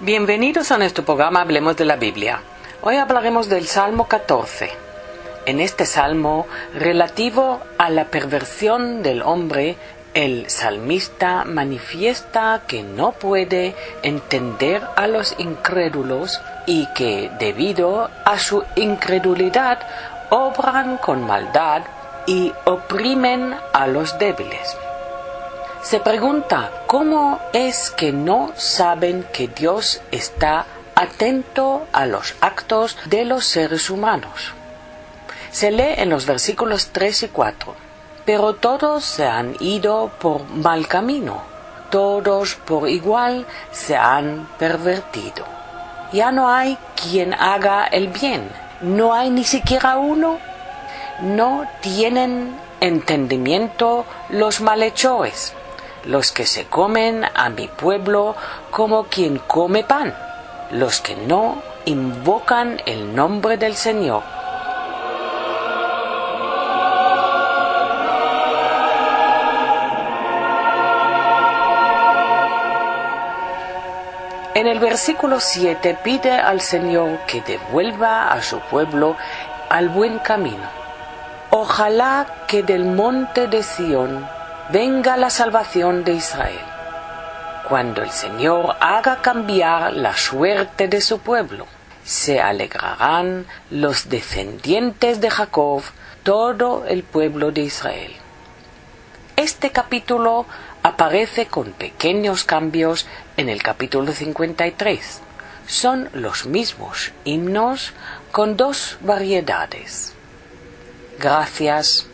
Bienvenidos a nuestro programa Hablemos de la Biblia. Hoy hablaremos del Salmo 14. En este salmo, relativo a la perversión del hombre, el salmista manifiesta que no puede entender a los incrédulos y que debido a su incredulidad obran con maldad y oprimen a los débiles. Se pregunta cómo es que no saben que Dios está atento a los actos de los seres humanos. Se lee en los versículos 3 y 4. Pero todos se han ido por mal camino, todos por igual se han pervertido. Ya no hay quien haga el bien, no hay ni siquiera uno. No tienen entendimiento los malhechores los que se comen a mi pueblo como quien come pan, los que no invocan el nombre del Señor. En el versículo 7 pide al Señor que devuelva a su pueblo al buen camino. Ojalá que del monte de Sión venga la salvación de Israel. Cuando el Señor haga cambiar la suerte de su pueblo, se alegrarán los descendientes de Jacob, todo el pueblo de Israel. Este capítulo aparece con pequeños cambios en el capítulo 53. Son los mismos himnos con dos variedades. Gracias